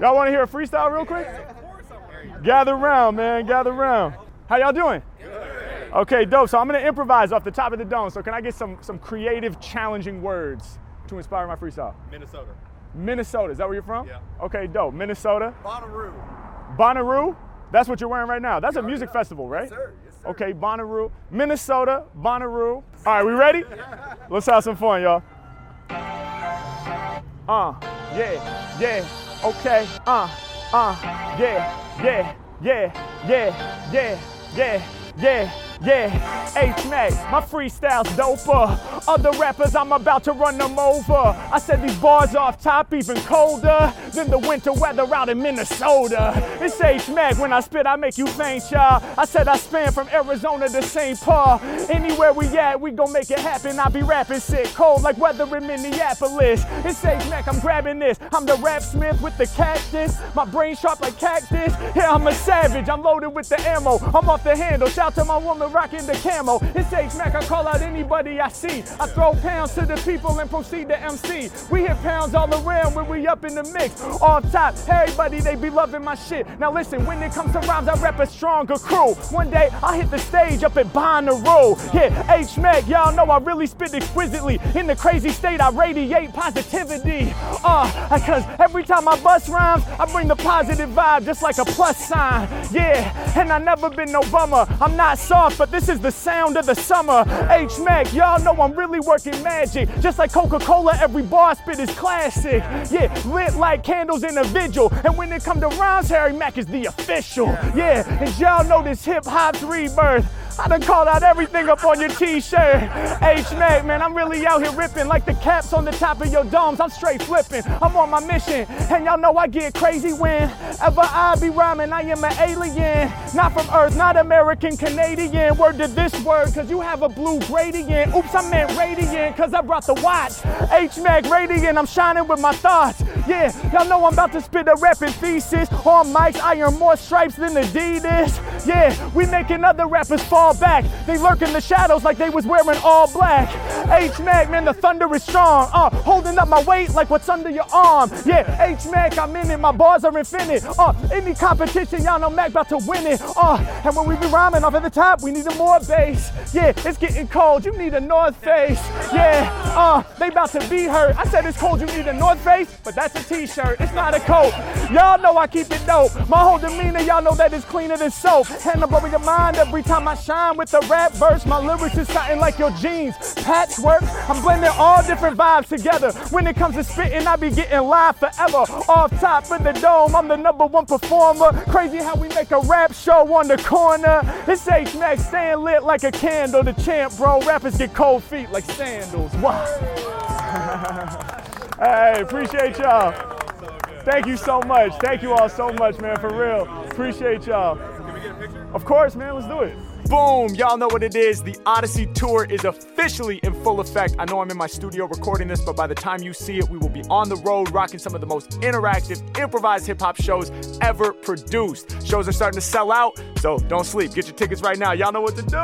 Y'all want to hear a freestyle real quick? Gather round, man. Gather round. How y'all doing? Okay, dope. So I'm gonna improvise off the top of the dome. So can I get some some creative, challenging words to inspire my freestyle? Minnesota. Minnesota. Is that where you're from? Yeah. Okay, dope. Minnesota. Bonnaroo. Bonnaroo. That's what you're wearing right now. That's a music festival, right? sir. Yes, sir. Okay, Bonnaroo, Minnesota, Bonnaroo. All right, we ready? Let's have some fun, y'all. Uh, yeah, yeah, okay, uh, uh, yeah, yeah, yeah, yeah, yeah, yeah, yeah, yeah. H-Mac, my freestyle's doper. Other rappers, I'm about to run them over. I said these bars off top even colder than the winter weather out in Minnesota. It's H-Mac, when I spit, I make you faint, y'all. I said I span from Arizona to St. Paul. Anywhere we at, we gon' make it happen. I be rapping sick, cold like weather in Minneapolis. It's H-Mac, I'm grabbing this. I'm the rap smith with the cactus. My brain sharp like cactus. Yeah, I'm a savage, I'm loaded with the ammo. I'm off the handle, shout to my woman rocking the camo. It's H-Mac, I call out anybody I see. I throw pounds to the people and proceed to MC. We hit pounds all around when we up in the mix. Off top, everybody, they be loving my shit. Now listen, when it comes to rhymes, I rep a stronger crew. One day, I hit the stage up at Bonnaroo. Yeah, H-Mac, y'all know I really spit exquisitely. In the crazy state, I radiate positivity. Uh, cause every time I bust rhymes, I bring the positive vibe just like a plus sign. Yeah, and I never been no bummer. I'm not soft, but this is the sound of the summer. H-Mac, y'all know I'm really working magic. Just like Coca-Cola, every bar spit is classic. Yeah, lit like candles in a vigil. And when it come to rhymes, Harry Mack is the official. Yeah, and y'all know this hip hop's rebirth. I done called out everything up on your t-shirt. H-Mac, man, I'm really out here ripping like the caps on the top of your domes. I'm straight flipping. I'm on my mission. And y'all know I get crazy whenever I be rhyming. I am an alien. Not from Earth, not American, Canadian. Word to this word, cause you have a blue gradient. Oops, I meant radiant, cause I brought the watch. H-Mac radiant, I'm shining with my thoughts. Yeah, y'all know I'm about to spit a rapping thesis. On mics, I earn more stripes than Adidas. Yeah, we making other rappers fall back. They lurk in the shadows like they was wearing all black. H-Mac, man, the thunder is strong. Uh, holding up my weight like what's under your arm. Yeah, H-Mac, I'm in it. My bars are infinite. Uh, any competition, y'all know Mac about to win it. Uh, and when we be rhyming off at the top, we need a more bass. Yeah, it's getting cold. You need a North Face. Yeah, uh, they about to be hurt. I said it's cold. You need a North Face, but that's a T-shirt. It's not a coat. Y'all know I keep it dope. My whole demeanor, y'all know that it's cleaner than soap. And I'm blowing your mind every time I shine with the rap verse. My lyrics is something like your jeans. Patchwork. I'm blending all different vibes together. When it comes to spitting, I be getting live forever. Off top of the dome, I'm the number one performer. Crazy how we make a rap show on the corner. It's H-Mac's staying lit like a candle. The champ, bro. Rappers get cold feet like sandals. Wow. hey, appreciate y'all. Thank you so much. Thank you all so much, man, for real. Appreciate y'all. Can we get a picture? Of course, man, let's do it. Boom, y'all know what it is. The Odyssey Tour is officially in full effect. I know I'm in my studio recording this, but by the time you see it, we will be on the road rocking some of the most interactive, improvised hip hop shows ever produced. Shows are starting to sell out, so don't sleep. Get your tickets right now. Y'all know what to do.